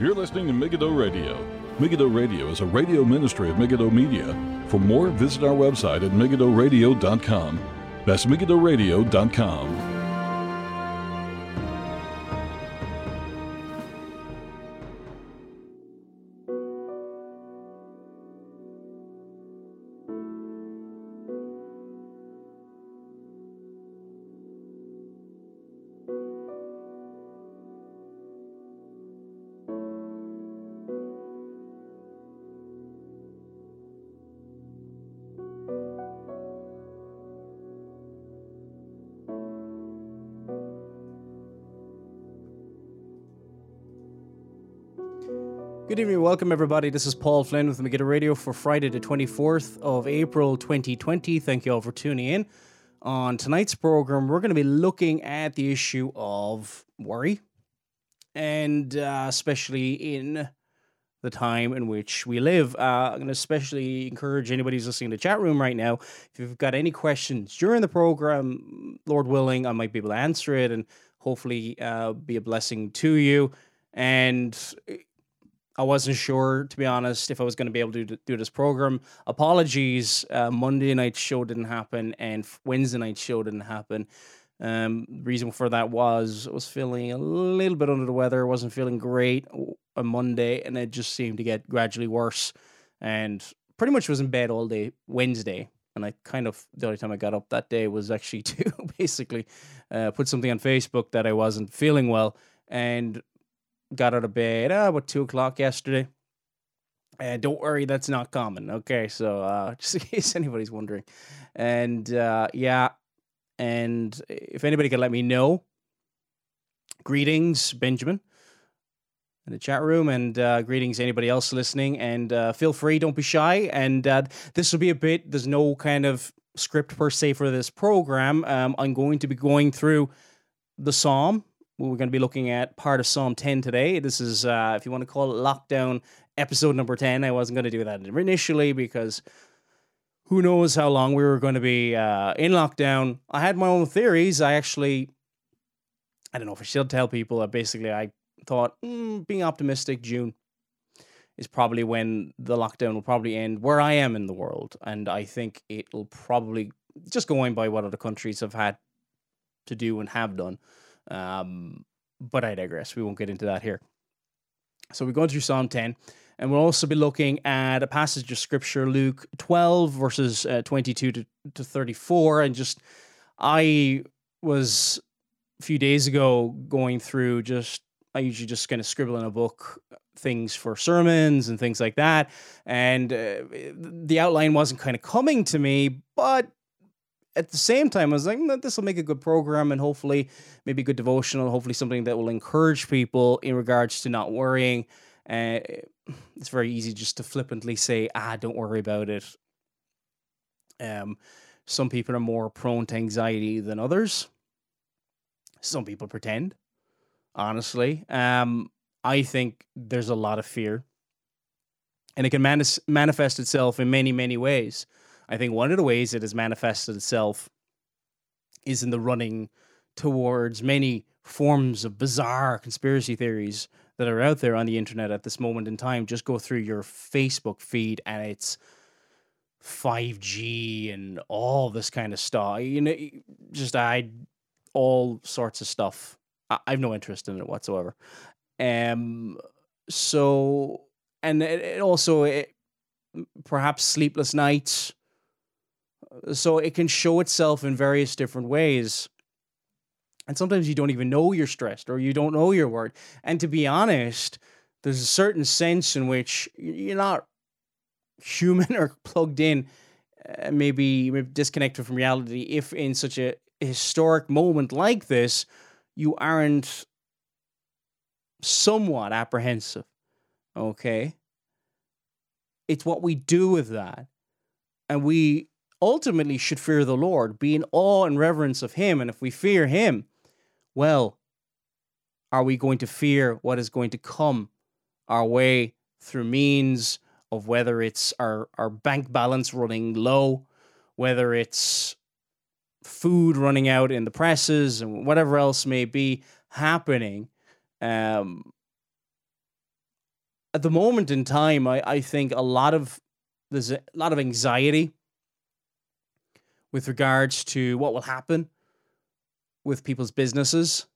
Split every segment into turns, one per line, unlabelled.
You're listening to Megiddo Radio. Megiddo Radio is a radio ministry of Megiddo Media. For more, visit our website at megiddoradio.com. That's megiddoradio.com.
welcome everybody. This is Paul Flynn with Megiddo Radio for Friday, the 24th of April 2020. Thank you all for tuning in. On tonight's program, we're going to be looking at the issue of worry, and uh, especially in the time in which we live. Uh, I'm going to especially encourage anybody who's listening to the chat room right now. If you've got any questions during the program, Lord willing, I might be able to answer it and hopefully uh, be a blessing to you. And I wasn't sure, to be honest, if I was going to be able to do this program. Apologies, uh, Monday night show didn't happen and Wednesday night show didn't happen. Um, the reason for that was I was feeling a little bit under the weather, wasn't feeling great on Monday, and it just seemed to get gradually worse. And pretty much was in bed all day Wednesday. And I kind of, the only time I got up that day was actually to basically uh, put something on Facebook that I wasn't feeling well. And got out of bed uh, about two o'clock yesterday. And don't worry, that's not common. Okay, so uh, just in case anybody's wondering, and uh, yeah, and if anybody could let me know, greetings, Benjamin, in the chat room, and uh, greetings anybody else listening, and uh, feel free, don't be shy, and uh, this will be a bit. There's no kind of script per se for this program. Um, I'm going to be going through the psalm we're going to be looking at part of Psalm 10 today. This is, uh, if you want to call it lockdown episode number 10. I wasn't going to do that initially because who knows how long we were going to be uh, in lockdown. I had my own theories. I actually, I don't know if I should tell people. that basically, I thought mm, being optimistic, June is probably when the lockdown will probably end where I am in the world. And I think it'll probably, just going by what other countries have had to do and have done, um, but I digress. We won't get into that here. So we're going through Psalm 10, and we'll also be looking at a passage of scripture, Luke 12, verses uh, 22 to, to 34. And just, I was a few days ago going through just, I usually just kind of scribble in a book things for sermons and things like that. And uh, the outline wasn't kind of coming to me, but at the same time, I was like, this will make a good program and hopefully maybe good devotional, hopefully something that will encourage people in regards to not worrying. Uh, it's very easy just to flippantly say, ah, don't worry about it. Um, some people are more prone to anxiety than others. Some people pretend, honestly. Um, I think there's a lot of fear, and it can manis- manifest itself in many, many ways. I think one of the ways it has manifested itself is in the running towards many forms of bizarre conspiracy theories that are out there on the internet at this moment in time. Just go through your Facebook feed and it's 5G and all this kind of stuff. You know, just I all sorts of stuff. I, have no interest in it whatsoever. Um, so and it, it also it, perhaps sleepless nights so it can show itself in various different ways. And sometimes you don't even know you're stressed or you don't know you're worried. And to be honest, there's a certain sense in which you're not human or plugged in, uh, maybe, maybe disconnected from reality. If in such a historic moment like this, you aren't somewhat apprehensive. Okay. It's what we do with that. And we ultimately should fear the Lord, be in awe and reverence of Him. And if we fear Him, well, are we going to fear what is going to come our way through means of whether it's our, our bank balance running low, whether it's food running out in the presses, and whatever else may be happening? Um, at the moment in time, I, I think a lot of there's a lot of anxiety with regards to what will happen with people's businesses.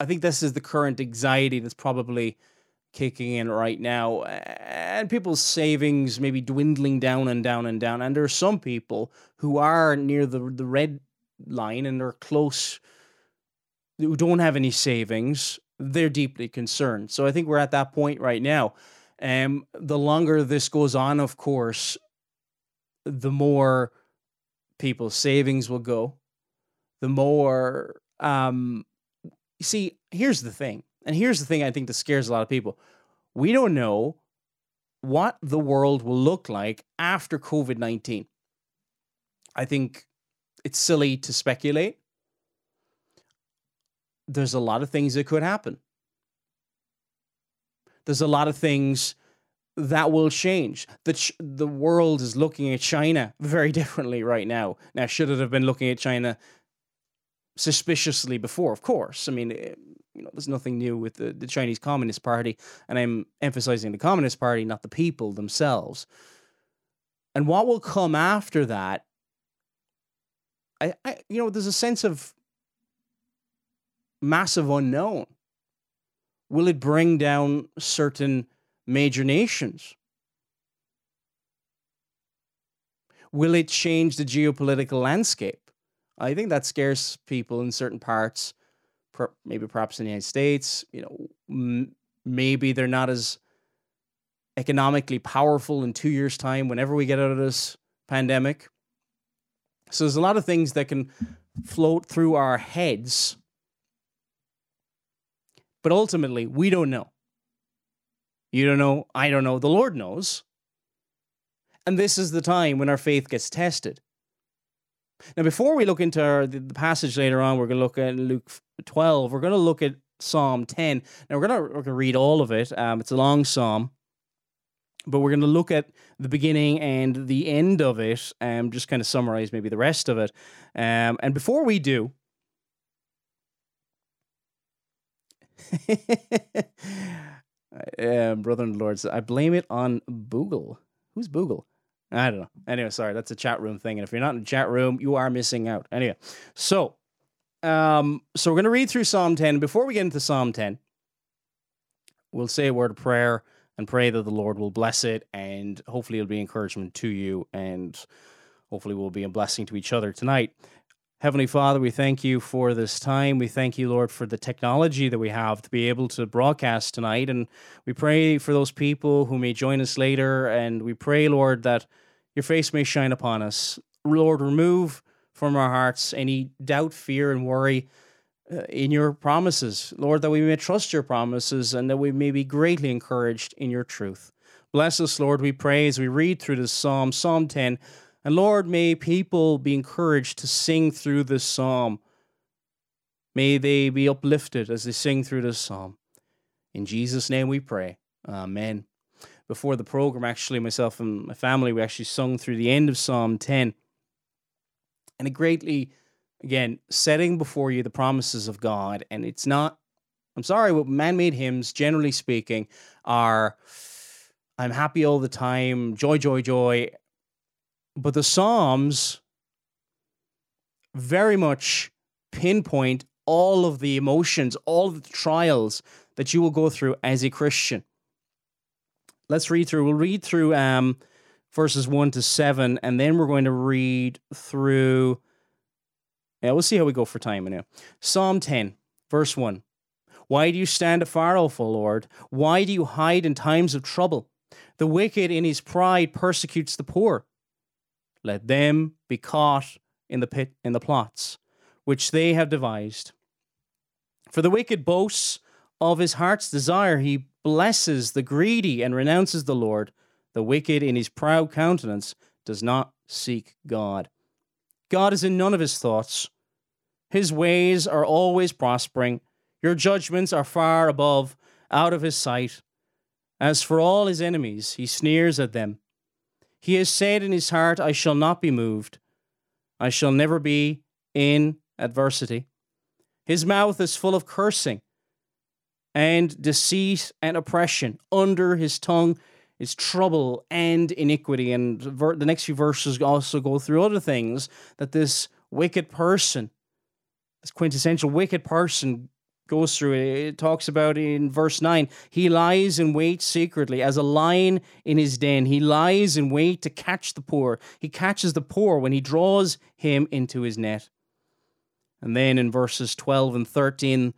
I think this is the current anxiety that's probably kicking in right now, and people's savings maybe dwindling down and down and down. And there are some people who are near the the red line and are close, who don't have any savings. They're deeply concerned. So I think we're at that point right now. Um, the longer this goes on, of course, the more people's savings will go. The more, um, see, here's the thing, and here's the thing I think that scares a lot of people. We don't know what the world will look like after COVID 19. I think it's silly to speculate. There's a lot of things that could happen there's a lot of things that will change. The ch- the world is looking at China very differently right now. Now, should it have been looking at China suspiciously before? Of course. I mean, it, eh, you know, there's nothing new with the, the Chinese Communist Party, and I'm emphasizing the Communist Party, not the people themselves. And what will come after that? I, I you know, there's a sense of massive unknown Will it bring down certain major nations? Will it change the geopolitical landscape? I think that scares people in certain parts, maybe perhaps in the United States. You know, maybe they're not as economically powerful in two years' time whenever we get out of this pandemic. So there's a lot of things that can float through our heads but ultimately, we don't know. You don't know. I don't know. The Lord knows. And this is the time when our faith gets tested. Now, before we look into our, the, passage later on, we're going to look at Luke 12. We're going to look at Psalm 10. Now, we're going to, we're going to read all of it. Um, it's a long psalm, but we're going to look at the beginning and the end of it, and um, just kind of summarize maybe the rest of it. Um, and before we do, um, brother and lords, I blame it on Boogle. Who's Boogle? I don't know. Anyway, sorry, that's a chat room thing. And if you're not in the chat room, you are missing out. Anyway, so um, so we're gonna read through Psalm 10. Before we get into Psalm 10, we'll say a word of prayer and pray that the Lord will bless it and hopefully it'll be encouragement to you and hopefully we'll be a blessing to each other tonight. Heavenly Father, we thank you for this time. We thank you, Lord, for the technology that we have to be able to broadcast tonight. And we pray for those people who may join us later. And we pray, Lord, that your face may shine upon us. Lord, remove from our hearts any doubt, fear, and worry uh, in your promises. Lord, that we may trust your promises and that we may be greatly encouraged in your truth. Bless us, Lord, we pray as we read through this psalm, Psalm 10. And Lord, may people be encouraged to sing through this psalm. May they be uplifted as they sing through this psalm. In Jesus' name we pray. Amen. Before the program, actually, myself and my family, we actually sung through the end of Psalm 10. And it greatly, again, setting before you the promises of God. And it's not, I'm sorry, what man made hymns, generally speaking, are I'm happy all the time, joy, joy, joy. But the Psalms very much pinpoint all of the emotions, all of the trials that you will go through as a Christian. Let's read through. We'll read through um, verses 1 to 7, and then we're going to read through. Yeah, we'll see how we go for time now. Psalm 10, verse 1. Why do you stand afar, off, O Lord? Why do you hide in times of trouble? The wicked in his pride persecutes the poor. Let them be caught in the pit in the plots which they have devised. For the wicked boasts of his heart's desire, he blesses the greedy and renounces the Lord. The wicked in his proud countenance does not seek God. God is in none of his thoughts. His ways are always prospering. Your judgments are far above, out of his sight. As for all his enemies, he sneers at them. He has said in his heart, I shall not be moved. I shall never be in adversity. His mouth is full of cursing and deceit and oppression. Under his tongue is trouble and iniquity. And the next few verses also go through other things that this wicked person, this quintessential wicked person, goes through. It It talks about in verse 9 he lies in wait secretly as a lion in his den. He lies in wait to catch the poor. He catches the poor when he draws him into his net. And then in verses 12 and 13,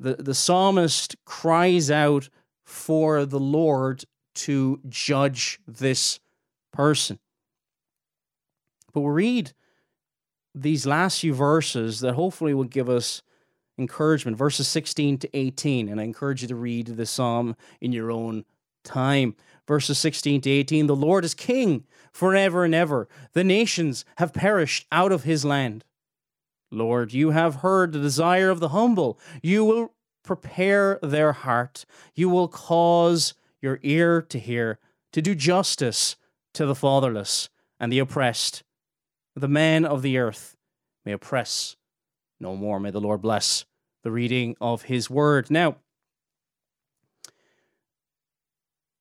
the, the psalmist cries out for the Lord to judge this person. But we read these last few verses that hopefully will give us encouragement, verses 16 to 18. And I encourage you to read the psalm in your own time. Verses 16 to 18 The Lord is king forever and ever. The nations have perished out of his land. Lord, you have heard the desire of the humble. You will prepare their heart. You will cause your ear to hear, to do justice to the fatherless and the oppressed. The man of the earth may oppress no more. May the Lord bless the reading of his word. Now,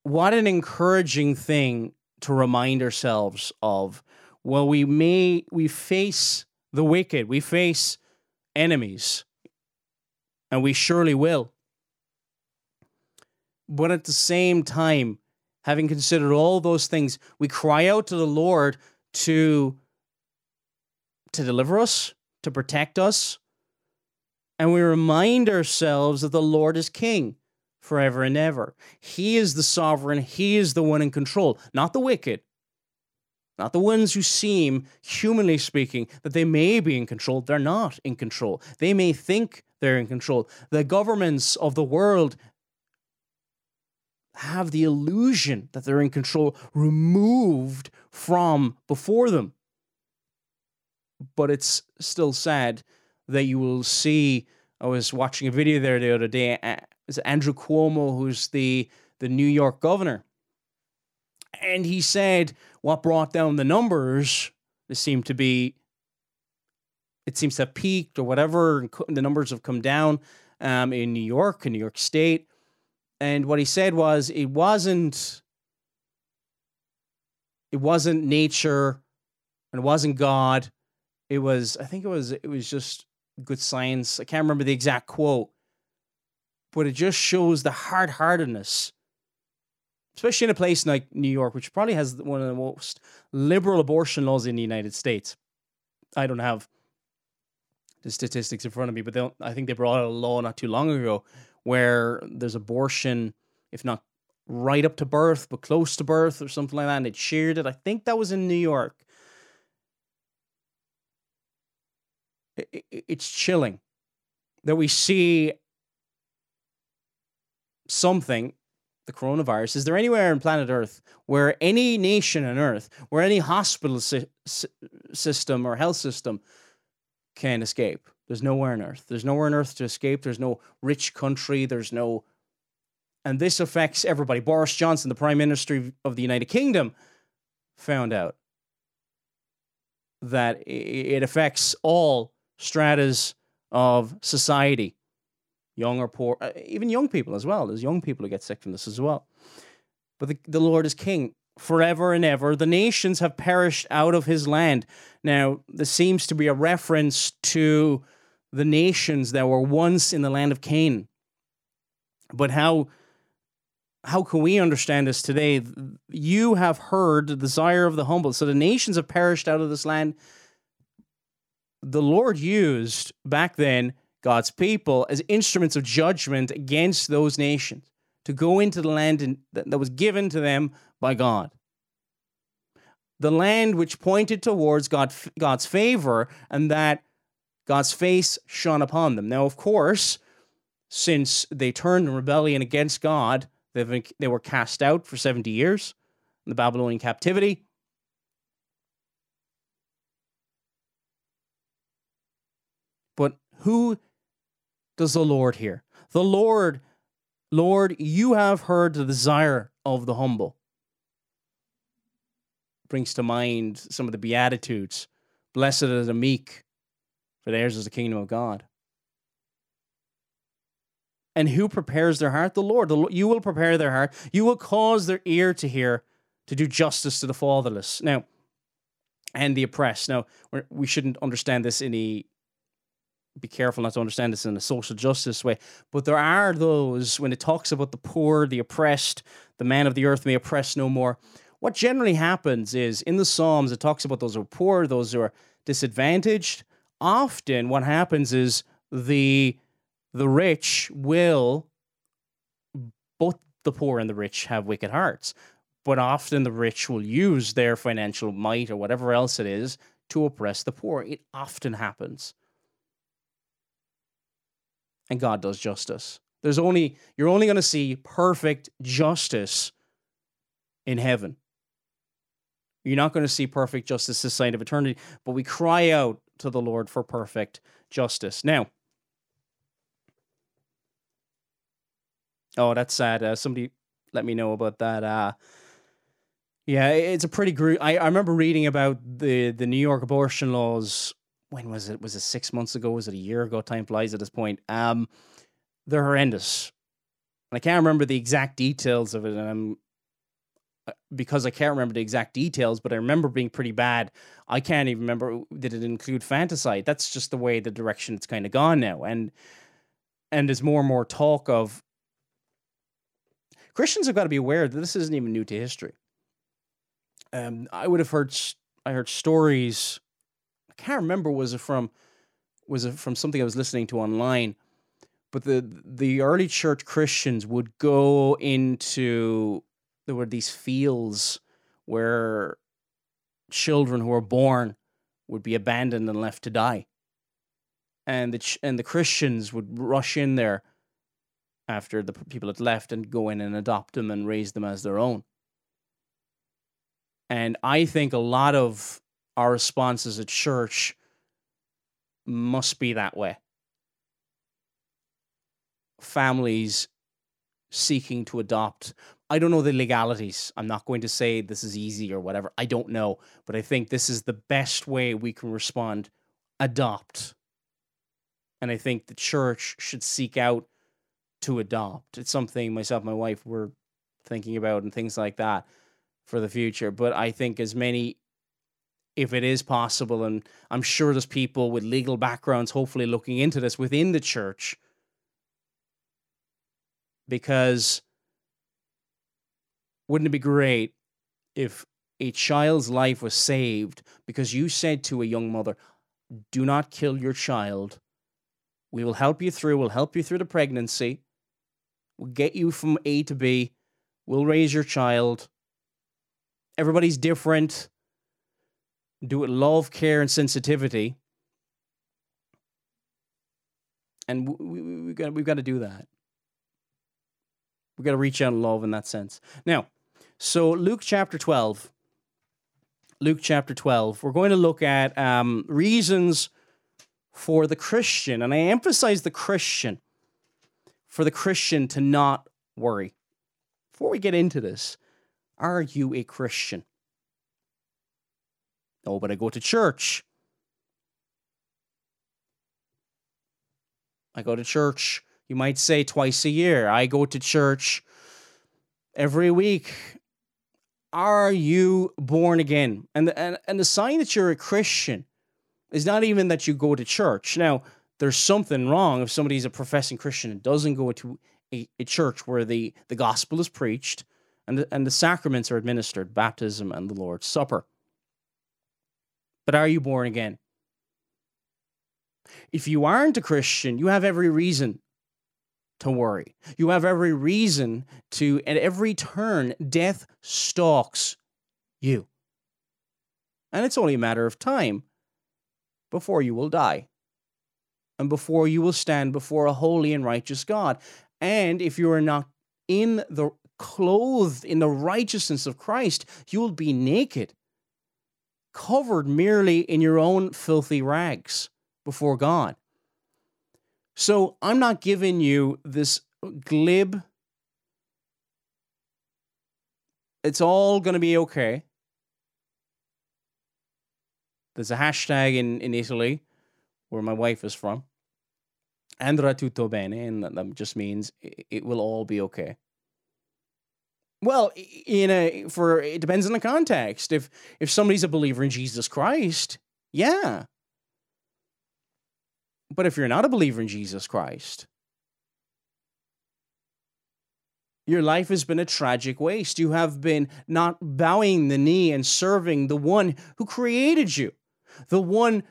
what an encouraging thing to remind ourselves of. Well, we may we face the wicked, we face enemies, and we surely will. But at the same time, having considered all those things, we cry out to the Lord to to deliver us, to protect us, and we remind ourselves that the Lord is king forever and ever. He is the sovereign, He is the one in control, not the wicked, not the ones who seem, humanly speaking, that they may be in control. They're not in control. They may think they're in control. The governments of the world have the illusion that they're in control removed from before them. But it's still sad that you will see. I was watching a video there the other day. It's Andrew Cuomo, who's the the New York governor, and he said what brought down the numbers. They seem to be. It seems to have peaked or whatever. The numbers have come down um, in New York, in New York State, and what he said was it wasn't. It wasn't nature, and it wasn't God. It was. I think it was. It was just good science. I can't remember the exact quote, but it just shows the hard heartedness, especially in a place like New York, which probably has one of the most liberal abortion laws in the United States. I don't have the statistics in front of me, but I think they brought out a law not too long ago where there's abortion, if not right up to birth, but close to birth or something like that, and it shared it. I think that was in New York. It's chilling that we see something the coronavirus. Is there anywhere on planet earth where any nation on earth where any hospital si- system or health system can escape? There's nowhere on earth. There's nowhere on earth to escape. There's no rich country. There's no and this affects everybody. Boris johnson the prime minister of the united kingdom found out that it affects all stratas of society, young or poor, uh, even young people as well. There's young people who get sick from this as well. But the, the Lord is king forever and ever. The nations have perished out of his land. Now, this seems to be a reference to the nations that were once in the land of Canaan. But how how can we understand this today? You have heard the desire of the humble. So the nations have perished out of this land the Lord used back then God's people as instruments of judgment against those nations to go into the land that was given to them by God. The land which pointed towards God, God's favor and that God's face shone upon them. Now, of course, since they turned in rebellion against God, they they were cast out for 70 years in the Babylonian captivity. But who does the Lord hear? The Lord, Lord, you have heard the desire of the humble. Brings to mind some of the Beatitudes. Blessed are the meek, for theirs is the kingdom of God. And who prepares their heart? The Lord. The, you will prepare their heart. You will cause their ear to hear, to do justice to the fatherless. Now, and the oppressed. Now, we shouldn't understand this in a be careful not to understand this in a social justice way. But there are those when it talks about the poor, the oppressed, the man of the earth may oppress no more. What generally happens is in the Psalms, it talks about those who are poor, those who are disadvantaged. Often, what happens is the the rich will both the poor and the rich have wicked hearts, but often the rich will use their financial might or whatever else it is to oppress the poor. It often happens and God does justice. There's only you're only going to see perfect justice in heaven. You're not going to see perfect justice this side of eternity, but we cry out to the Lord for perfect justice. Now, oh, that's sad. Uh, somebody let me know about that. Uh, yeah, it's a pretty group. I, I remember reading about the the New York abortion laws when was it? Was it six months ago? Was it a year ago? Time flies at this point. Um, they're horrendous. And I can't remember the exact details of it. And I'm uh, because I can't remember the exact details, but I remember being pretty bad. I can't even remember did it include fantasy. That's just the way the direction it's kind of gone now. And and there's more and more talk of Christians have got to be aware that this isn't even new to history. Um, I would have heard I heard stories can't remember was it from was it from something I was listening to online, but the the early church Christians would go into there were these fields where children who were born would be abandoned and left to die, and the and the Christians would rush in there after the people had left and go in and adopt them and raise them as their own. And I think a lot of our response as a church must be that way. Families seeking to adopt. I don't know the legalities. I'm not going to say this is easy or whatever. I don't know. But I think this is the best way we can respond adopt. And I think the church should seek out to adopt. It's something myself my wife were thinking about and things like that for the future. But I think as many if it is possible. And I'm sure there's people with legal backgrounds hopefully looking into this within the church because wouldn't it be great if a child's life was saved because you said to a young mother, Do not kill your child. We will help you through, we'll help you through the pregnancy, we'll get you from A to B, we'll raise your child. Everybody's different do it love, care, and sensitivity. And we, we, we got, we've got to do that. We've got to reach out and love in that sense. Now, so Luke chapter 12. Luke chapter 12. We're going to look at um, reasons for the Christian, and I emphasize the Christian, for the Christian to not worry. Before we get into this, are you a Christian? Oh, but I go to church. I go to church, you might say twice a year. I go to church every week. Are you born again? And the, and, and the sign that you're a Christian is not even that you go to church. Now, there's something wrong if somebody's a professing Christian and doesn't go to a, a church where the, the gospel is preached and the, and the sacraments are administered, baptism and the Lord's Supper. But are you born again? If you aren't a Christian, you have every reason to worry. You have every reason to, at every turn, death stalks you. And it's only a matter of time before you will die and before you will stand before a holy and righteous God. And if you are not in the clothed in the righteousness of Christ, you will be naked covered merely in your own filthy rags before God. So I'm not giving you this glib, it's all going to be okay. There's a hashtag in, in Italy where my wife is from. andrà tutto bene, and that just means it will all be okay. Well, in a for it depends on the context. If if somebody's a believer in Jesus Christ, yeah. But if you're not a believer in Jesus Christ, your life has been a tragic waste. You have been not bowing the knee and serving the one who created you, the one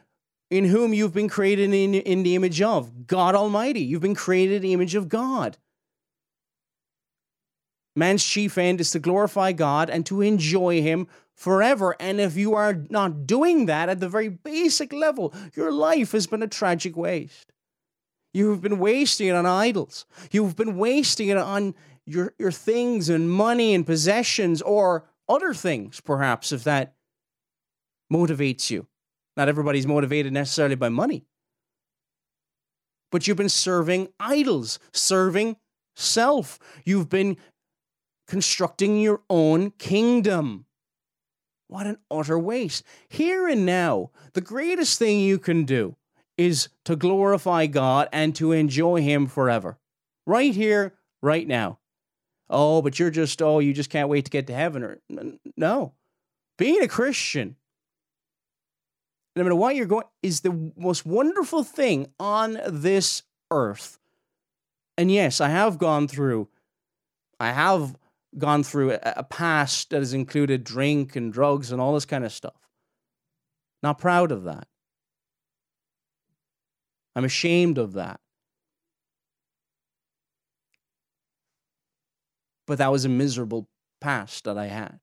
in whom you've been created in, in the image of God Almighty. You've been created in the image of God. Man's chief end is to glorify God and to enjoy Him forever. And if you are not doing that at the very basic level, your life has been a tragic waste. You've been wasting it on idols. You've been wasting it on your, your things and money and possessions or other things, perhaps, if that motivates you. Not everybody's motivated necessarily by money. But you've been serving idols, serving self. You've been constructing your own kingdom. What an utter waste. Here and now, the greatest thing you can do is to glorify God and to enjoy Him forever. Right here, right now. Oh, but you're just, oh, you just can't wait to get to heaven. Or no. Being a Christian, no matter what you're going, is the most wonderful thing on this earth. And yes, I have gone through, I have gone through a, a past that has included drink and drugs and all this kind of stuff. Not proud of that. I'm ashamed of that. But that was a miserable past that I had.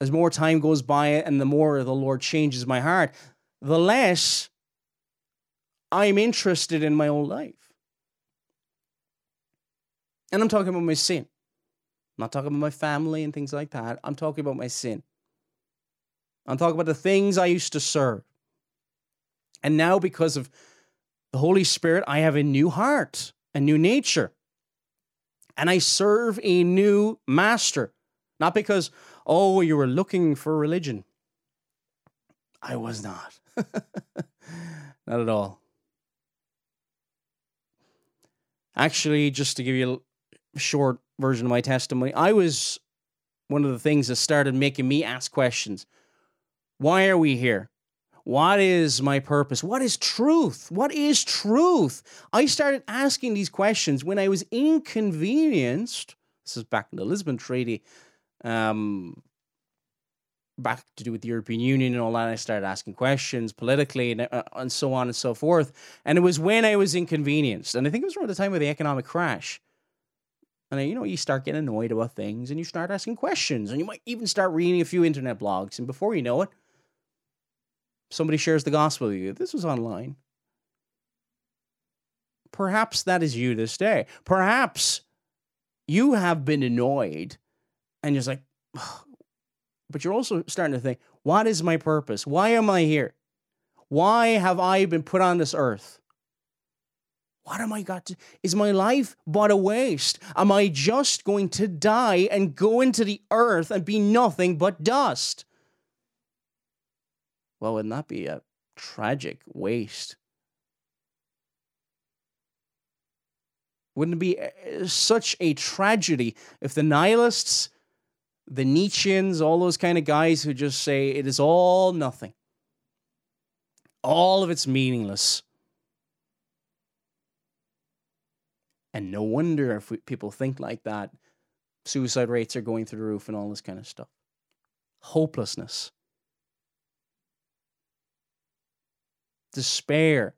As more time goes by and the more the Lord changes my heart, the less I'm interested in my own life. And I'm talking about my sin. I'm not talking about my family and things like that. I'm talking about my sin. I'm talking about the things I used to serve. And now, because of the Holy Spirit, I have a new heart, a new nature. And I serve a new master. Not because, oh, you were looking for religion. I was not. not at all. Actually, just to give you short version of my testimony. I was one of the things that started making me ask questions. Why are we here? What is my purpose? What is truth? What is truth? I started asking these questions when I was inconvenienced. This is back in the Lisbon Treaty, um, back to do with the European Union and all that. I started asking questions politically and, uh, and so on and so forth. And it was when I was inconvenienced. And I think it was around the time of the economic crash and you know, you start getting annoyed about things and you start asking questions and you might even start reading a few internet blogs. And before you know it, somebody shares the gospel with you. This was online. Perhaps that is you this day. Perhaps you have been annoyed and you're just like, but you're also starting to think, what is my purpose? Why am I here? Why have I been put on this earth? What am I got to? Is my life but a waste? Am I just going to die and go into the earth and be nothing but dust? Well, wouldn't that be a tragic waste? Wouldn't it be uh, such a tragedy if the nihilists, the Nietzscheans, all those kind of guys who just say it is all nothing, all of it's meaningless? And no wonder if we, people think like that, suicide rates are going through the roof and all this kind of stuff. Hopelessness, despair.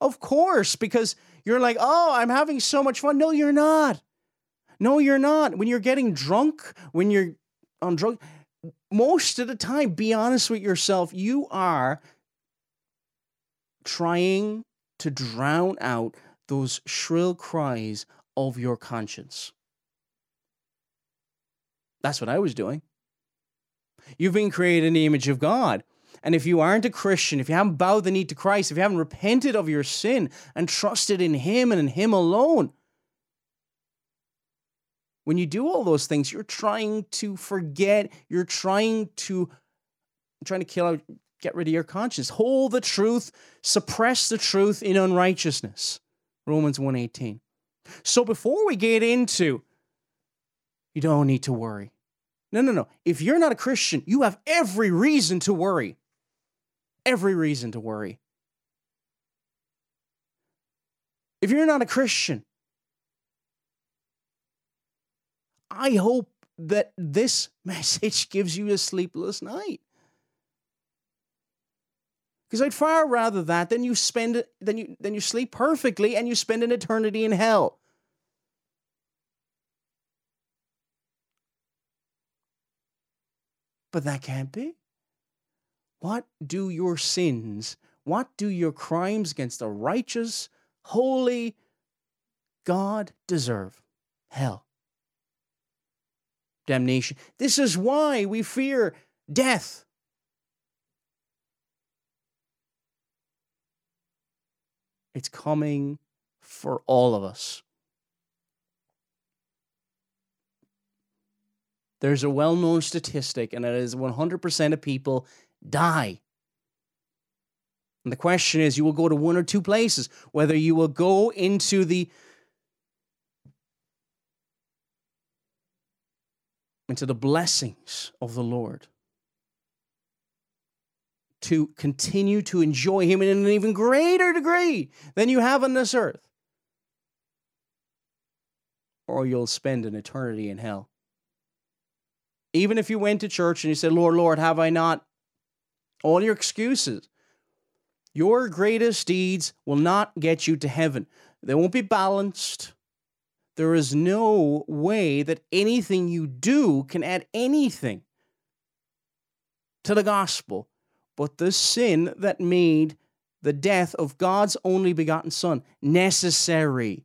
Of course, because you're like, oh, I'm having so much fun. No, you're not. No, you're not. When you're getting drunk, when you're on drug, most of the time, be honest with yourself, you are trying to drown out those shrill cries of your conscience. That's what I was doing. You've been created in the image of God. And if you aren't a Christian, if you haven't bowed the knee to Christ, if you haven't repented of your sin and trusted in Him and in Him alone, when you do all those things, you're trying to forget, you're trying to trying to kill out Get rid of your conscience. Hold the truth, suppress the truth in unrighteousness. Romans 1:18. So before we get into you don't need to worry. No, no, no. If you're not a Christian, you have every reason to worry. Every reason to worry. If you're not a Christian, I hope that this message gives you a sleepless night. Because I'd far rather that than you spend than you than you sleep perfectly and you spend an eternity in hell. But that can't be. What do your sins, what do your crimes against a righteous, holy God deserve? Hell. Damnation. This is why we fear death. It's coming for all of us. There's a well known statistic, and it is 100% of people die. And the question is you will go to one or two places, whether you will go into the into the blessings of the Lord to continue to enjoy Him in an even greater degree than you have on this earth. Or you'll spend an eternity in hell. Even if you went to church and you said, Lord, Lord, have I not? All your excuses. Your greatest deeds will not get you to heaven. They won't be balanced. There is no way that anything you do can add anything to the gospel but the sin that made the death of God's only begotten Son necessary.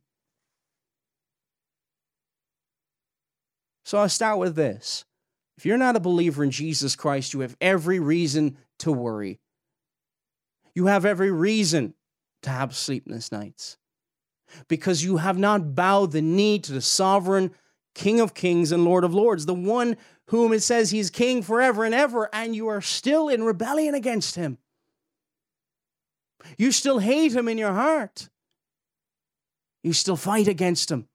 So I'll start with this. If you're not a believer in Jesus Christ, you have every reason to worry. You have every reason to have sleepless nights because you have not bowed the knee to the sovereign King of kings and Lord of lords, the one whom it says he's king forever and ever, and you are still in rebellion against him. You still hate him in your heart. You still fight against him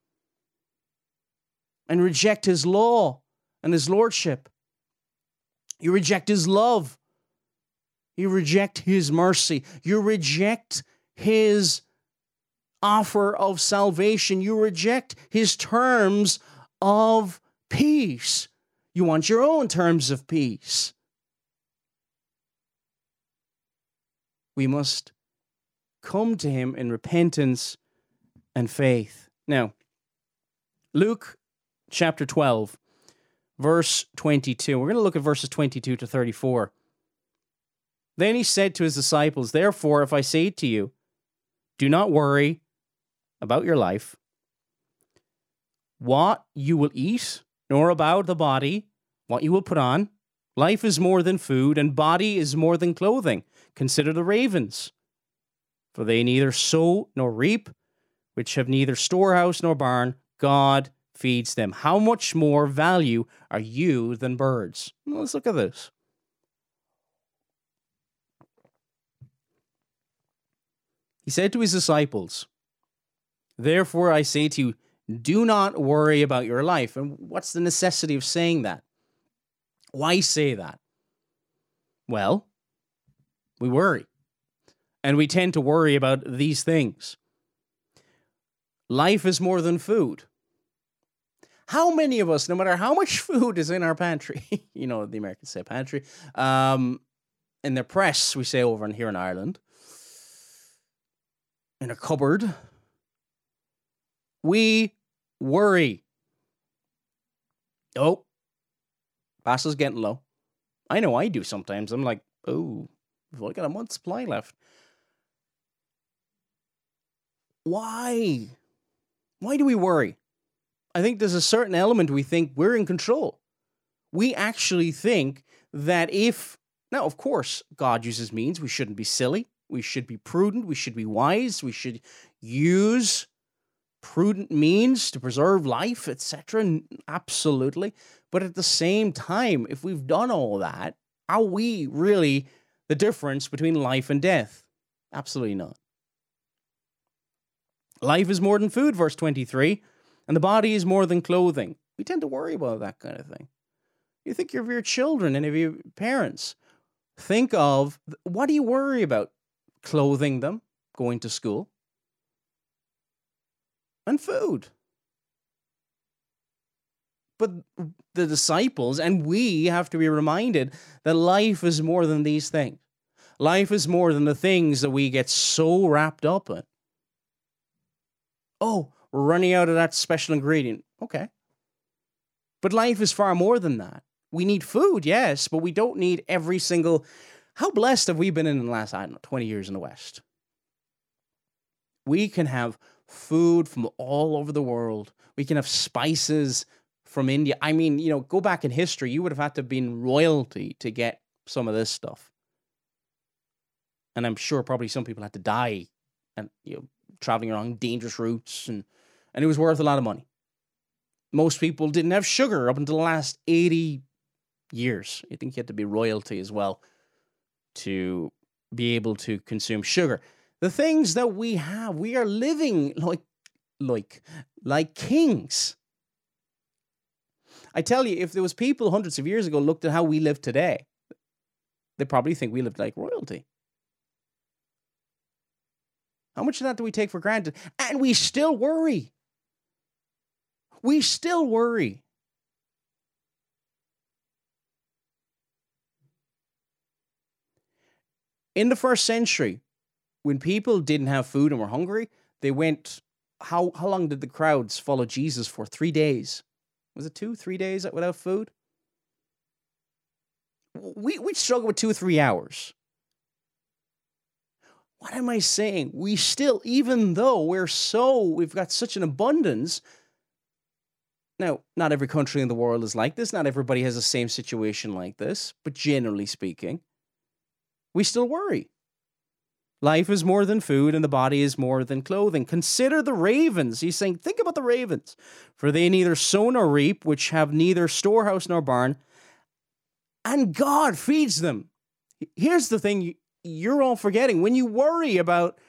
and reject his law and his lordship. You reject his love. You reject his mercy. You reject his offer of salvation. You reject his terms of peace. You want your own terms of peace. We must come to him in repentance and faith. Now, Luke chapter 12, verse 22. We're going to look at verses 22 to 34. Then he said to his disciples, Therefore, if I say to you, do not worry about your life, what you will eat, nor about the body, what you will put on. Life is more than food, and body is more than clothing. Consider the ravens, for they neither sow nor reap, which have neither storehouse nor barn. God feeds them. How much more value are you than birds? Well, let's look at this. He said to his disciples, Therefore I say to you, do not worry about your life. And what's the necessity of saying that? Why say that? Well, we worry. And we tend to worry about these things. Life is more than food. How many of us, no matter how much food is in our pantry, you know, the Americans say pantry, um, in the press, we say over in here in Ireland, in a cupboard, we worry. Oh, pasta's getting low. I know I do sometimes. I'm like, oh, we've only got a month's supply left. Why? Why do we worry? I think there's a certain element we think we're in control. We actually think that if, now, of course, God uses means, we shouldn't be silly. We should be prudent. We should be wise. We should use prudent means to preserve life, etc. Absolutely. But at the same time, if we've done all that, are we really the difference between life and death. Absolutely not. Life is more than food, verse 23, and the body is more than clothing. We tend to worry about that kind of thing. You think of your children and of your parents. Think of what do you worry about? Clothing them, going to school, and food. But the disciples and we have to be reminded that life is more than these things. Life is more than the things that we get so wrapped up in. Oh, we're running out of that special ingredient. Okay. But life is far more than that. We need food, yes, but we don't need every single. How blessed have we been in the last, I don't know, 20 years in the West? We can have food from all over the world. We can have spices from India. I mean, you know, go back in history, you would have had to have been royalty to get some of this stuff. And I'm sure probably some people had to die and you know, traveling along dangerous routes and and it was worth a lot of money. Most people didn't have sugar up until the last 80 years. I think you had to be royalty as well to be able to consume sugar. The things that we have, we are living like like like kings. I tell you, if there was people hundreds of years ago looked at how we live today, they probably think we lived like royalty. How much of that do we take for granted? And we still worry. We still worry. In the first century, when people didn't have food and were hungry, they went. How, how long did the crowds follow Jesus for? Three days. Was it two, three days without food? We, we struggle with two or three hours. What am I saying? We still, even though we're so, we've got such an abundance. Now, not every country in the world is like this. Not everybody has the same situation like this. But generally speaking, we still worry. Life is more than food, and the body is more than clothing. Consider the ravens. He's saying, think about the ravens. For they neither sow nor reap, which have neither storehouse nor barn, and God feeds them. Here's the thing you're all forgetting. When you worry about,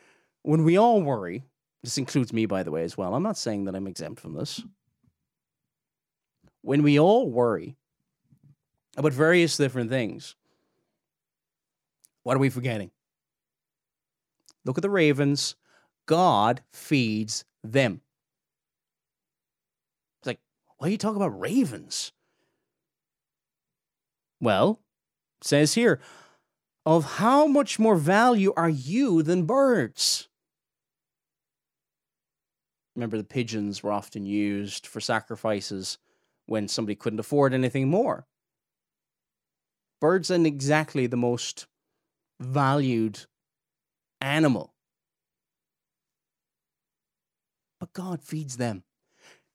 when we all worry, this includes me, by the way, as well. I'm not saying that I'm exempt from this. When we all worry about various different things, what are we forgetting? Look at the ravens. God feeds them. It's like, why are you talking about ravens? Well, says here, of how much more value are you than birds? Remember, the pigeons were often used for sacrifices when somebody couldn't afford anything more. Birds are exactly the most valued animal. But God feeds them.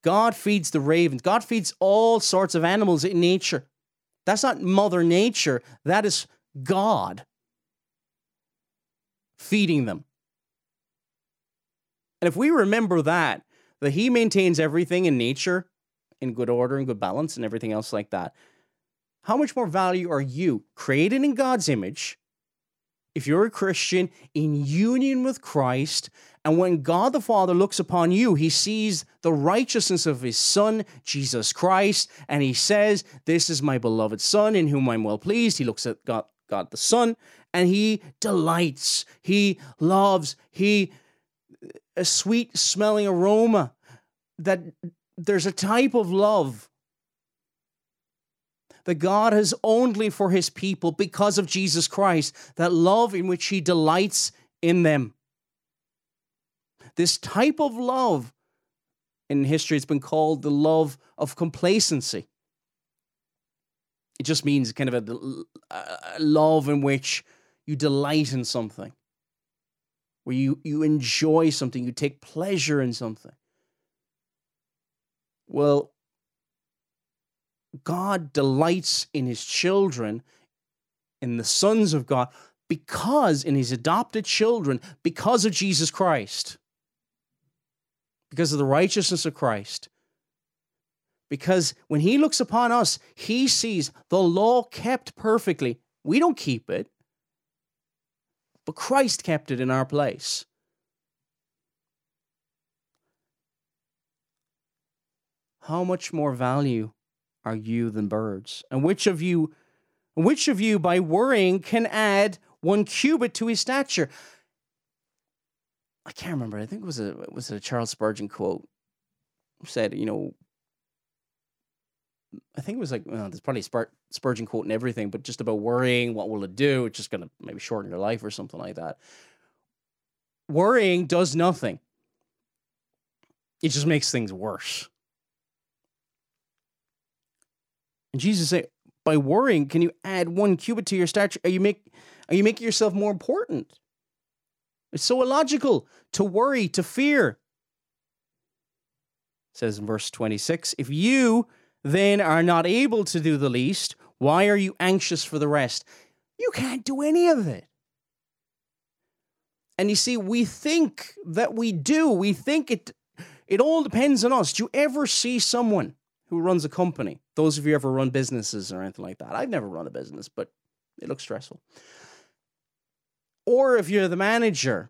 God feeds the ravens. God feeds all sorts of animals in nature. That's not Mother Nature, that is God feeding them. And if we remember that, that He maintains everything in nature in good order and good balance and everything else like that, how much more value are you created in God's image? If you're a Christian in union with Christ, and when God the Father looks upon you, he sees the righteousness of his Son, Jesus Christ, and he says, This is my beloved Son in whom I'm well pleased. He looks at God, God the Son, and he delights, he loves, he, a sweet smelling aroma that there's a type of love that God has only for his people because of Jesus Christ, that love in which he delights in them. This type of love in history has been called the love of complacency. It just means kind of a, a love in which you delight in something, where you, you enjoy something, you take pleasure in something. Well, God delights in his children, in the sons of God, because in his adopted children, because of Jesus Christ, because of the righteousness of Christ. Because when he looks upon us, he sees the law kept perfectly. We don't keep it. but Christ kept it in our place. How much more value are you than birds? And which of you which of you by worrying can add one cubit to his stature? I can't remember. I think it was a it was a Charles Spurgeon quote. Said, you know, I think it was like well, there's probably Spur- Spurgeon quote and everything, but just about worrying, what will it do? It's just gonna maybe shorten your life or something like that. Worrying does nothing. It just makes things worse. And Jesus said, by worrying, can you add one cubit to your stature? Are you make are you making yourself more important? It's so illogical to worry, to fear. It says in verse 26 If you then are not able to do the least, why are you anxious for the rest? You can't do any of it. And you see, we think that we do. We think it it all depends on us. Do you ever see someone who runs a company? Those of you ever run businesses or anything like that. I've never run a business, but it looks stressful. Or if you're the manager.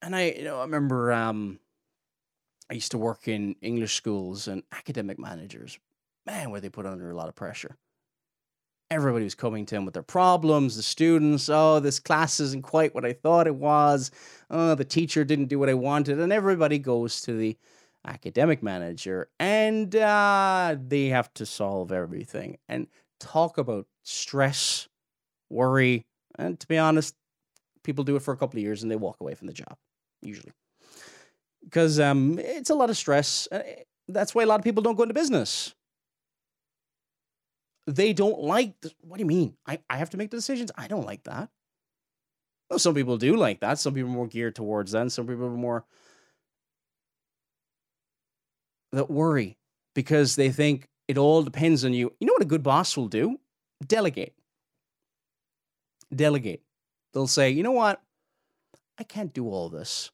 And I you know, I remember um I used to work in English schools and academic managers, man, were they put under a lot of pressure. Everybody was coming to him with their problems, the students, oh, this class isn't quite what I thought it was. Oh, the teacher didn't do what I wanted. And everybody goes to the academic manager and uh, they have to solve everything and talk about stress, worry. And to be honest, people do it for a couple of years and they walk away from the job, usually because um, it's a lot of stress. Eh, that's why a lot of people don't go into business. They don't like. what do you mean? I, I have to make the decisions. I don't like that. Well, some people do like that. Some people are more geared towards that. Some people are more that worry because they think it all depends on you. You know what a good boss will do? Delegate. Delegate. They'll say, you know what? I can't do all this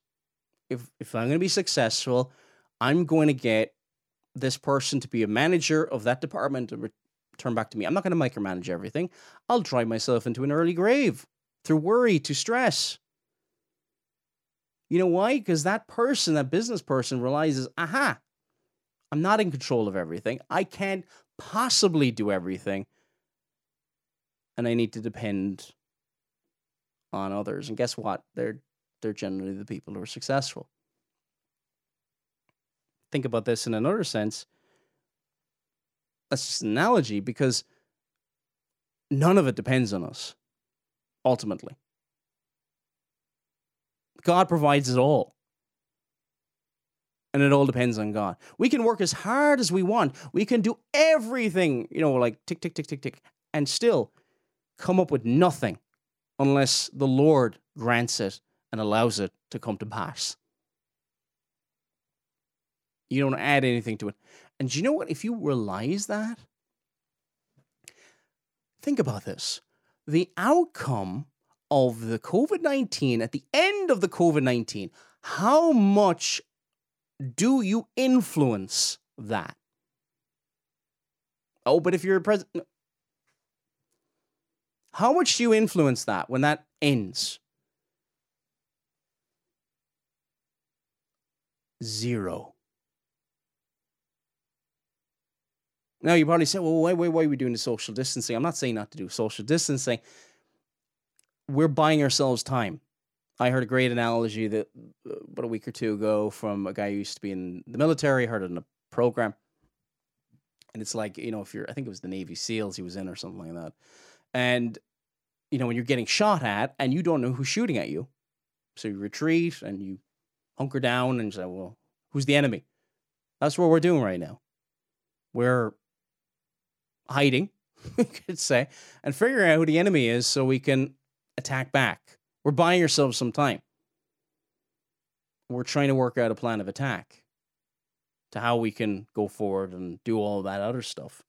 if if I'm going to be successful, I'm going to get this person to be a manager of that department and return back to me. I'm not going to micromanage everything. I'll drive myself into an early grave through worry, to stress. You know why? Because that person, that business person, realizes, aha, I'm not in control of everything. I can't possibly do everything. And I need to depend on others. And guess what? They're they're generally the people who are successful. Think about this in another sense. That's just an analogy because none of it depends on us, ultimately. God provides it all. And it all depends on God. We can work as hard as we want. We can do everything, you know, like tick, tick, tick, tick, tick, and still come up with nothing unless the Lord grants it and allows it to come to pass. You don't add anything to it. And you know what? If you realize that, think about this. The outcome of the COVID 19, at the end of the COVID 19, how much do you influence that? Oh, but if you're a president, how much do you influence that when that ends? Zero. Now you probably say, well, why, why, why are we doing the social distancing? I'm not saying not to do social distancing. We're buying ourselves time. I heard a great analogy that uh, about a week or two ago from a guy who used to be in the military. Heard it in a program, and it's like you know, if you're, I think it was the Navy SEALs he was in or something like that, and you know, when you're getting shot at and you don't know who's shooting at you, so you retreat and you hunker down and say, well, who's the enemy? That's what we're doing right now. We're hiding, we could say, and figuring out who the enemy is so we can attack back. We're buying ourselves some time. We're trying to work out a plan of attack to how we can go forward and do all that other stuff.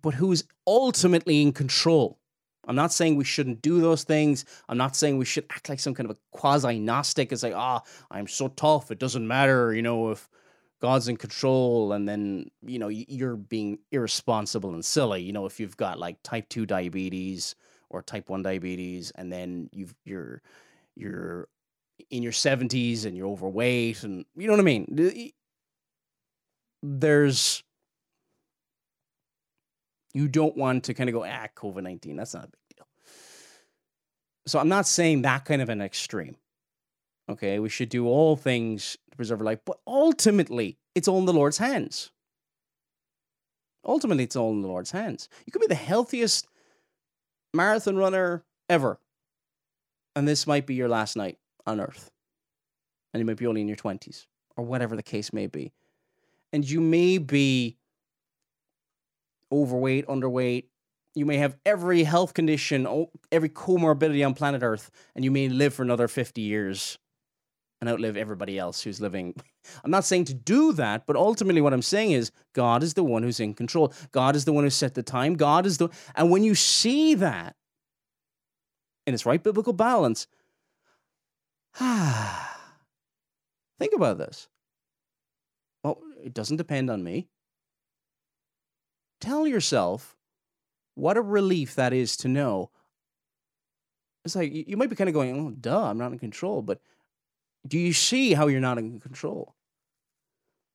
But who's ultimately in control I'm not saying we shouldn't do those things. I'm not saying we should act like some kind of a quasi Gnostic. It's like, ah, oh, I'm so tough. It doesn't matter, you know, if God's in control, and then you know you're being irresponsible and silly. You know, if you've got like type two diabetes or type one diabetes, and then you've you're you're in your seventies and you're overweight, and you know what I mean. There's you don't want to kind of go ah COVID nineteen. That's not a big deal. So I'm not saying that kind of an extreme. Okay, we should do all things to preserve our life, but ultimately, it's all in the Lord's hands. Ultimately, it's all in the Lord's hands. You could be the healthiest marathon runner ever, and this might be your last night on earth. And you might be only in your 20s, or whatever the case may be. And you may be overweight, underweight. You may have every health condition, every comorbidity on planet Earth, and you may live for another 50 years and outlive everybody else who's living. I'm not saying to do that, but ultimately what I'm saying is God is the one who's in control. God is the one who set the time. God is the and when you see that in its right biblical balance, ah, think about this. Well, it doesn't depend on me. Tell yourself what a relief that is to know. It's like you might be kind of going, oh, duh, I'm not in control, but do you see how you're not in control?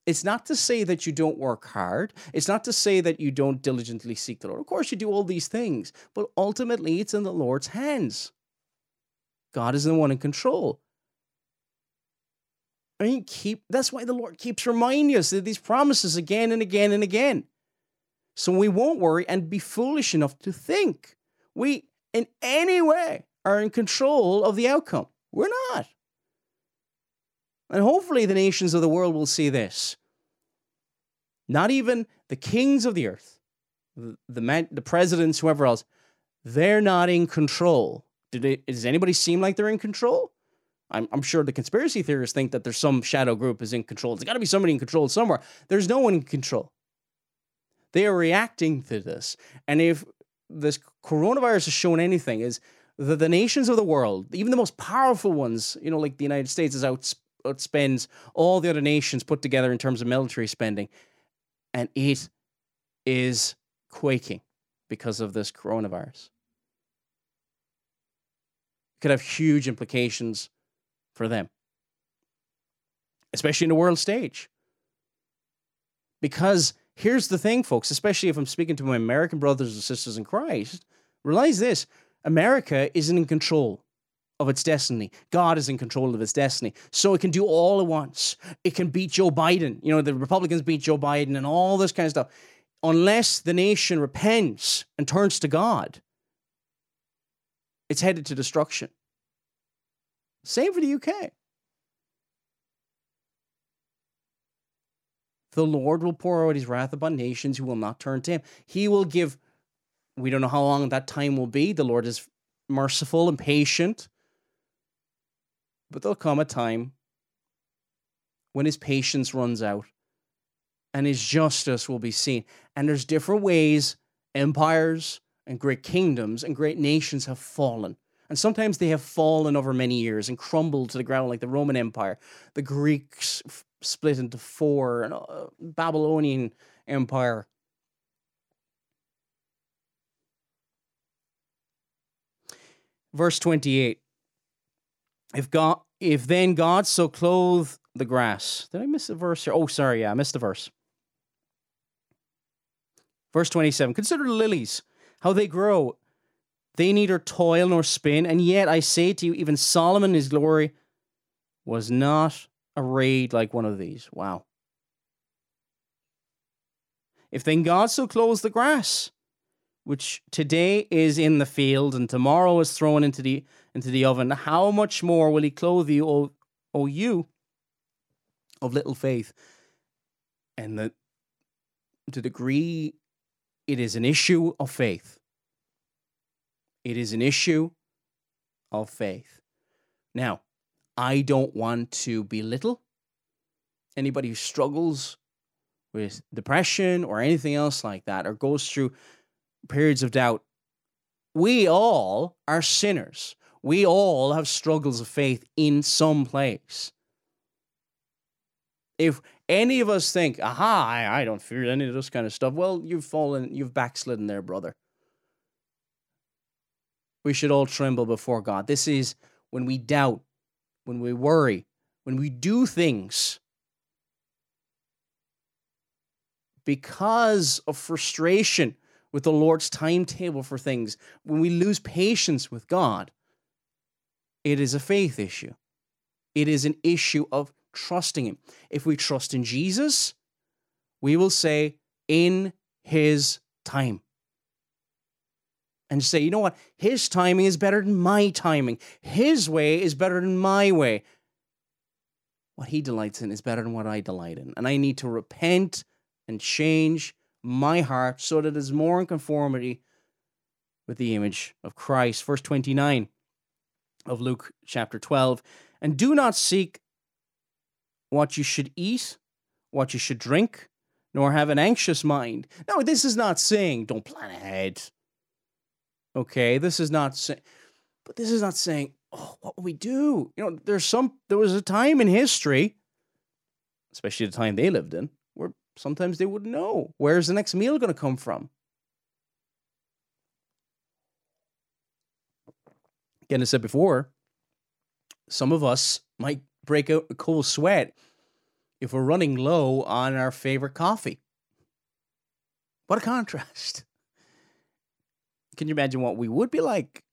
It's not to say that you don't work hard. It's not to say that you don't diligently seek the Lord. Of course, you do all these things, but ultimately, it's in the Lord's hands. God is the one in control. I mean, keep that's why the Lord keeps reminding us of these promises again and again and again. So we won't worry and be foolish enough to think we in any way are in control of the outcome. We're not. And hopefully, the nations of the world will see this. Not even the kings of the earth, the, the, the presidents, whoever else, they're not in control. It, does anybody seem like they're in control? I'm, I'm, sure the conspiracy theorists think that there's some shadow group is in control. There's got to be somebody in control somewhere. There's no one in control. They are reacting to this. And if this coronavirus has shown anything, is that the nations of the world, even the most powerful ones, you know, like the United States, is out outspends all the other nations put together in terms of military spending. And it is quaking because of this coronavirus. It could have huge implications for them, especially in the world stage. Because here's the thing, folks, especially if I'm speaking to my American brothers and sisters in Christ, realize this America isn't in control of its destiny. God is in control of its destiny. So it can do all at once. It can beat Joe Biden. You know, the Republicans beat Joe Biden and all this kind of stuff. Unless the nation repents and turns to God, it's headed to destruction. Same for the UK. The Lord will pour out his wrath upon nations who will not turn to him. He will give, we don't know how long that time will be. The Lord is merciful and patient. But there'll come a time when his patience runs out and his justice will be seen. And there's different ways empires and great kingdoms and great nations have fallen. And sometimes they have fallen over many years and crumbled to the ground, like the Roman Empire. The Greeks split into four, and uh, Babylonian Empire. Verse 28 if God, if then God so clothe the grass. Did I miss the verse here? Oh, sorry, yeah, I missed the verse. Verse 27 Consider the lilies, how they grow. They neither toil nor spin, and yet I say to you, even Solomon in his glory was not arrayed like one of these. Wow. If then God so clothes the grass, which today is in the field and tomorrow is thrown into the into the oven, how much more will he clothe you, O, o you of little faith? And the, to degree it is an issue of faith. It is an issue of faith. Now, I don't want to belittle anybody who struggles with depression or anything else like that or goes through periods of doubt. We all are sinners. We all have struggles of faith in some place. If any of us think, aha, I, I don't fear any of this kind of stuff, well, you've fallen, you've backslidden there, brother. We should all tremble before God. This is when we doubt, when we worry, when we do things because of frustration with the Lord's timetable for things, when we lose patience with God, it is a faith issue. It is an issue of trusting Him. If we trust in Jesus, we will say, in His time. And say, you know what? His timing is better than my timing. His way is better than my way. What He delights in is better than what I delight in. And I need to repent and change my heart so that it is more in conformity with the image of Christ. Verse 29 of Luke chapter 12. And do not seek what you should eat, what you should drink, nor have an anxious mind. No, this is not saying don't plan ahead. Okay, this is not saying, but this is not saying, oh, what will we do? You know, there's some, there was a time in history, especially the time they lived in, sometimes they wouldn't know where's the next meal going to come from. Again, I said before, some of us might break out a cold sweat if we're running low on our favorite coffee. What a contrast. Can you imagine what we would be like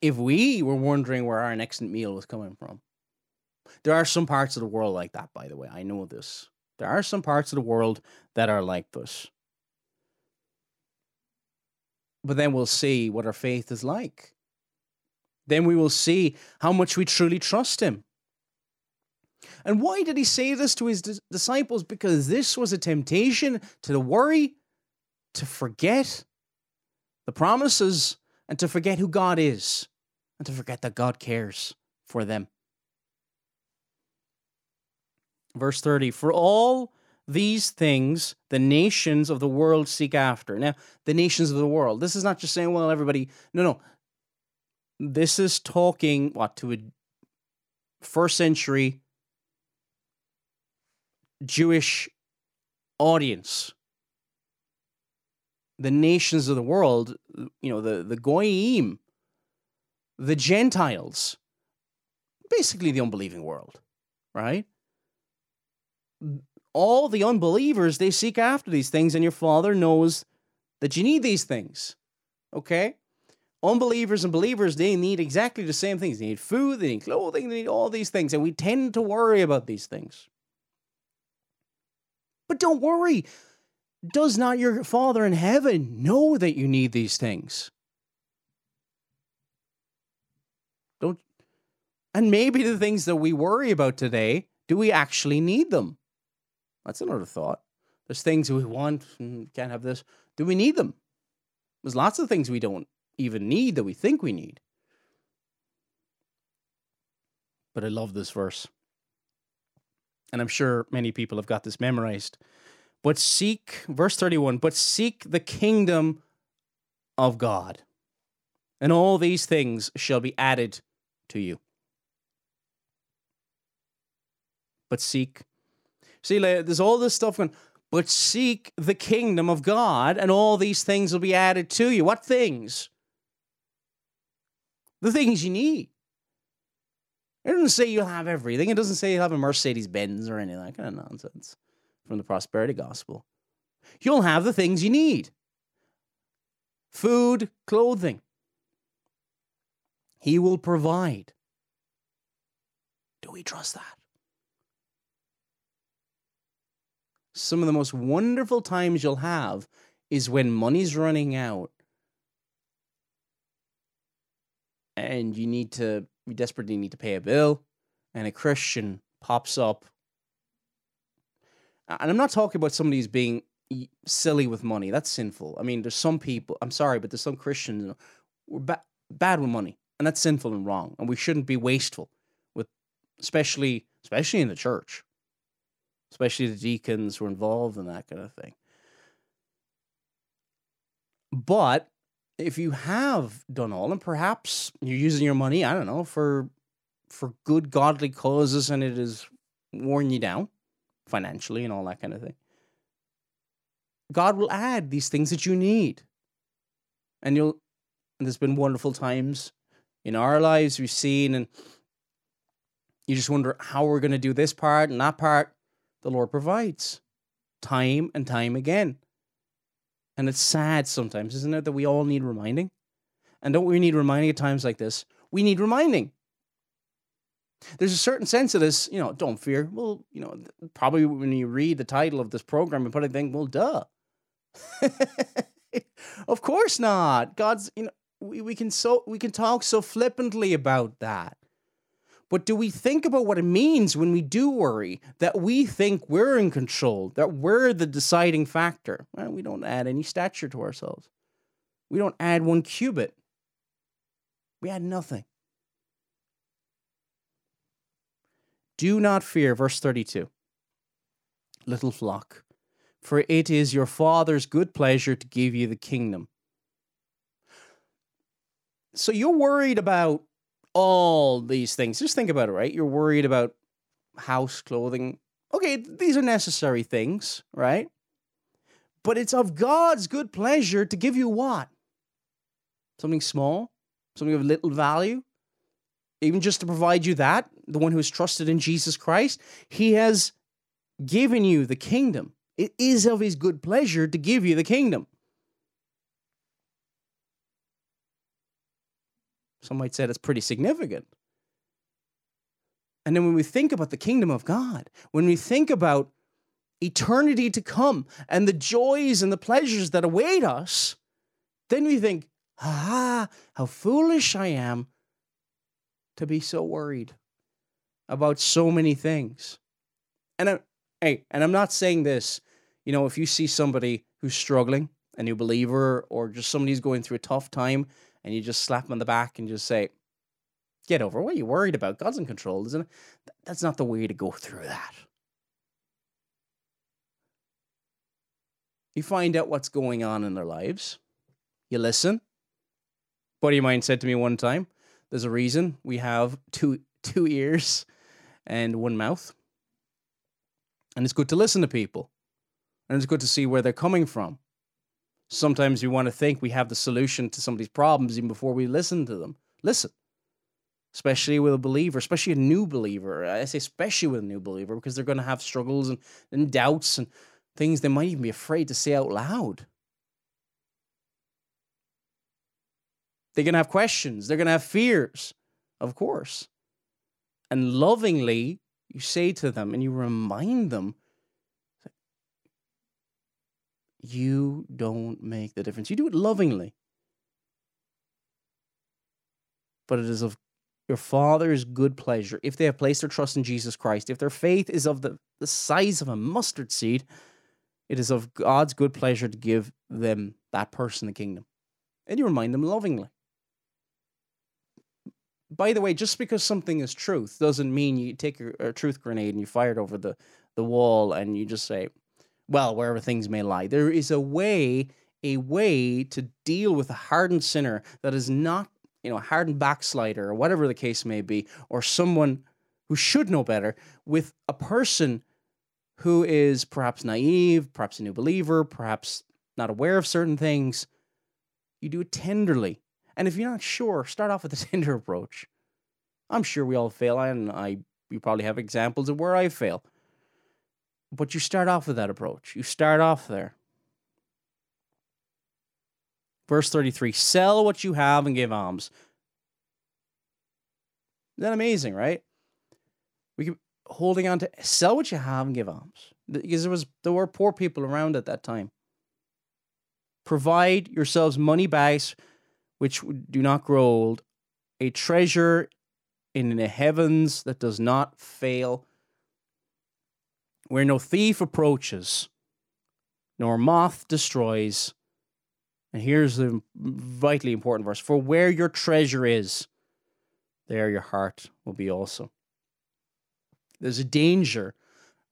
if we were wondering where our next meal was coming from? There are some parts of the world like that, by the way. I know this. There are some parts of the world that are like this. But then we'll see what our faith is like. Then we will see how much we truly trust Him. And why did He say this to His disciples? Because this was a temptation to worry, to forget the promises, and to forget who God is, and to forget that God cares for them. Verse 30 For all these things the nations of the world seek after. Now, the nations of the world, this is not just saying, well, everybody, no, no. This is talking, what, to a first century Jewish audience. The nations of the world, you know, the, the Goyim, the Gentiles, basically the unbelieving world, right? All the unbelievers, they seek after these things, and your Father knows that you need these things. Okay? Unbelievers and believers, they need exactly the same things. They need food, they need clothing, they need all these things. And we tend to worry about these things. But don't worry. Does not your Father in heaven know that you need these things? Don't. And maybe the things that we worry about today, do we actually need them? That's another thought. There's things we want and can't have this. Do we need them? There's lots of things we don't even need that we think we need. But I love this verse. And I'm sure many people have got this memorized. But seek, verse 31, but seek the kingdom of God, and all these things shall be added to you. But seek See, there's all this stuff going, but seek the kingdom of God, and all these things will be added to you. What things? The things you need. It doesn't say you'll have everything. It doesn't say you'll have a Mercedes Benz or any of that kind of nonsense from the prosperity gospel. You'll have the things you need food, clothing. He will provide. Do we trust that? Some of the most wonderful times you'll have is when money's running out and you need to you desperately need to pay a bill and a christian pops up. And i'm not talking about somebody who's being silly with money. That's sinful. I mean there's some people i'm sorry but there's some christians we're ba- bad with money and that's sinful and wrong and we shouldn't be wasteful with especially especially in the church especially the deacons were involved in that kind of thing. But if you have done all, and perhaps you're using your money, I don't know, for for good godly causes, and it has worn you down, financially and all that kind of thing. God will add these things that you need. And you'll and there's been wonderful times in our lives we've seen and you just wonder how we're going to do this part and that part. The Lord provides time and time again. And it's sad sometimes, isn't it, that we all need reminding? And don't we need reminding at times like this? We need reminding. There's a certain sense of this, you know, don't fear. Well, you know, probably when you read the title of this program and probably think, well, duh. of course not. God's, you know, we, we can so we can talk so flippantly about that. But do we think about what it means when we do worry that we think we're in control, that we're the deciding factor? Well, we don't add any stature to ourselves. We don't add one cubit. We add nothing. Do not fear, verse 32. Little flock, for it is your Father's good pleasure to give you the kingdom. So you're worried about all these things. Just think about it, right? You're worried about house, clothing. Okay, these are necessary things, right? But it's of God's good pleasure to give you what? Something small, something of little value, even just to provide you that, the one who is trusted in Jesus Christ. He has given you the kingdom. It is of his good pleasure to give you the kingdom. Some might say that's pretty significant. And then when we think about the kingdom of God, when we think about eternity to come and the joys and the pleasures that await us, then we think, ah, how foolish I am to be so worried about so many things. And I, hey, and I'm not saying this, you know, if you see somebody who's struggling, a new believer, or just somebody who's going through a tough time, and you just slap them on the back and just say, Get over. It. What are you worried about? God's in control, isn't it? That's not the way to go through that. You find out what's going on in their lives. You listen. buddy of mine said to me one time, there's a reason we have two two ears and one mouth. And it's good to listen to people. And it's good to see where they're coming from sometimes we want to think we have the solution to somebody's problems even before we listen to them. Listen, especially with a believer, especially a new believer. I say especially with a new believer because they're going to have struggles and, and doubts and things they might even be afraid to say out loud. They're going to have questions, they're going to have fears, of course. And lovingly, you say to them and you remind them you don't make the difference. You do it lovingly. But it is of your Father's good pleasure. If they have placed their trust in Jesus Christ, if their faith is of the, the size of a mustard seed, it is of God's good pleasure to give them, that person, the kingdom. And you remind them lovingly. By the way, just because something is truth doesn't mean you take a, a truth grenade and you fire it over the, the wall and you just say, well, wherever things may lie. There is a way, a way to deal with a hardened sinner that is not, you know, a hardened backslider or whatever the case may be, or someone who should know better, with a person who is perhaps naive, perhaps a new believer, perhaps not aware of certain things. You do it tenderly. And if you're not sure, start off with a tender approach. I'm sure we all fail, and I you probably have examples of where I fail. But you start off with that approach. You start off there. Verse 33 sell what you have and give alms. Isn't that amazing, right? We keep holding on to sell what you have and give alms. Because there was there were poor people around at that time. Provide yourselves money bags which do not grow old, a treasure in the heavens that does not fail, where no thief approaches, nor moth destroys. And here's the vitally important verse For where your treasure is, there your heart will be also. There's a danger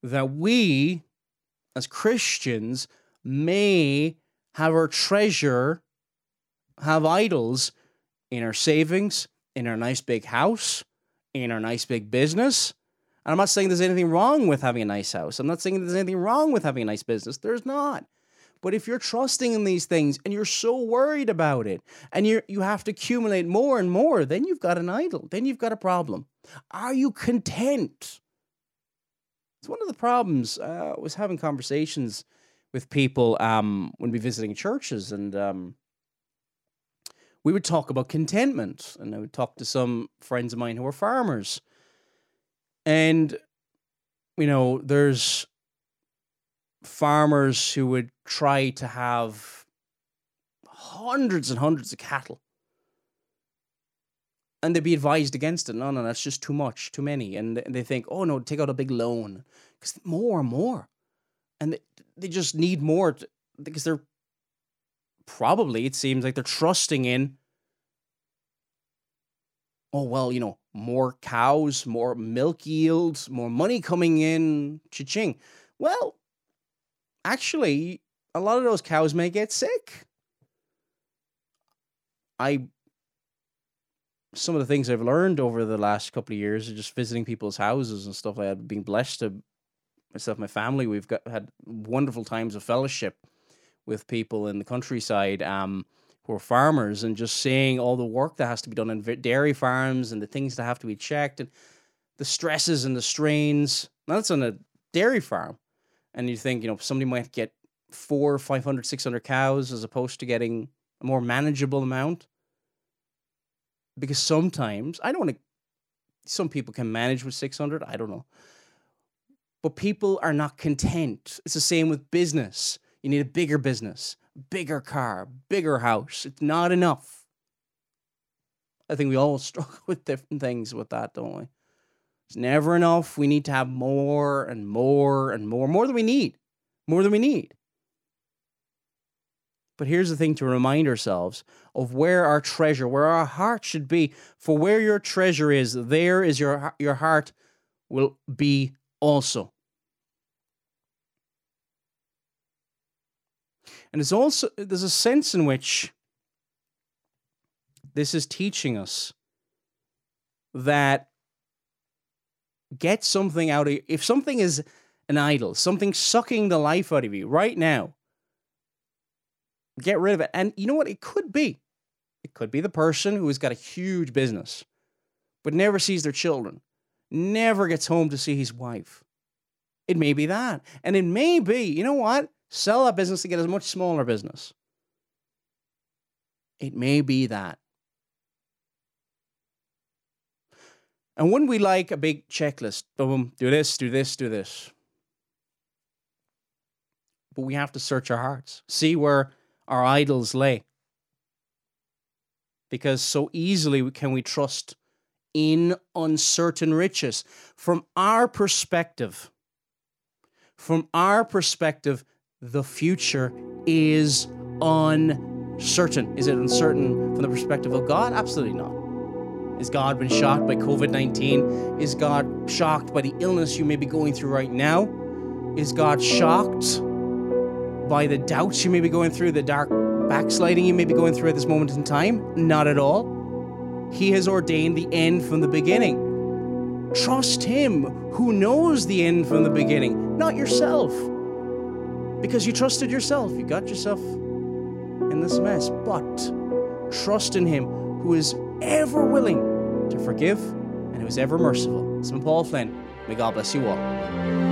that we, as Christians, may have our treasure, have idols in our savings, in our nice big house, in our nice big business, And I'm not saying there's anything wrong with having a nice house. I'm not saying there's anything wrong with having a nice business. There's not. But if you're trusting in these things and you're so worried about it and you you have to accumulate more and more, then you've got an idol. Then you've got a problem. Are you content? It's one of the problems. Uh, I was having conversations with people um, when we were visiting churches, and um, we would talk about contentment. And I would talk to some friends of mine who are farmers, and you know, there's farmers who would try to have hundreds and hundreds of cattle. And they'd be advised against it. No, no, that's just too much, too many. And they think, oh no, take out a big loan. Because more and more. And they, they just need more to, because they're probably, it seems like they're trusting in, oh, well, you know, more cows, more milk yields, more money coming in, cha-ching. Well, actually, a lot of those cows may get sick. I some of the things I've learned over the last couple of years are just visiting people's houses and stuff like that. Being blessed to myself, my family, we've got had wonderful times of fellowship with people in the countryside um, who are farmers, and just seeing all the work that has to be done in dairy farms and the things that have to be checked and the stresses and the strains. Now that's on a dairy farm, and you think, you know, somebody might get four, 500, 600 cows as opposed to getting a more manageable amount. Because sometimes, I don't want to, some people can manage with 600, I don't know. But people are not content. It's the same with business. You need a bigger business, bigger car, bigger house. It's not enough. I think we all struggle with different things with that, don't we? It's never enough. We need to have more and more and more, more than we need, more than we need. But here's the thing to remind ourselves of where our treasure, where our heart should be. For where your treasure is, there is your, your heart will be also. And it's also, there's a sense in which this is teaching us that get something out of you. If something is an idol, something sucking the life out of you right now, get rid of it. And you know what? It could be. It could be the person who has got a huge business, but never sees their children, never gets home to see his wife. It may be that. And it may be, you know what? Sell that business to get a much smaller business. It may be that. And wouldn't we like a big checklist? Boom, do this, do this, do this. But we have to search our hearts, see where our idols lay. Because so easily can we trust in uncertain riches. From our perspective, from our perspective, the future is uncertain. Is it uncertain from the perspective of God? Absolutely not. Is God been shocked by COVID 19? Is God shocked by the illness you may be going through right now? Is God shocked by the doubts you may be going through, the dark backsliding you may be going through at this moment in time? Not at all. He has ordained the end from the beginning. Trust Him who knows the end from the beginning, not yourself. Because you trusted yourself, you got yourself in this mess. But trust in Him who is ever willing to forgive and who is ever merciful. It's been Paul Flynn. May God bless you all.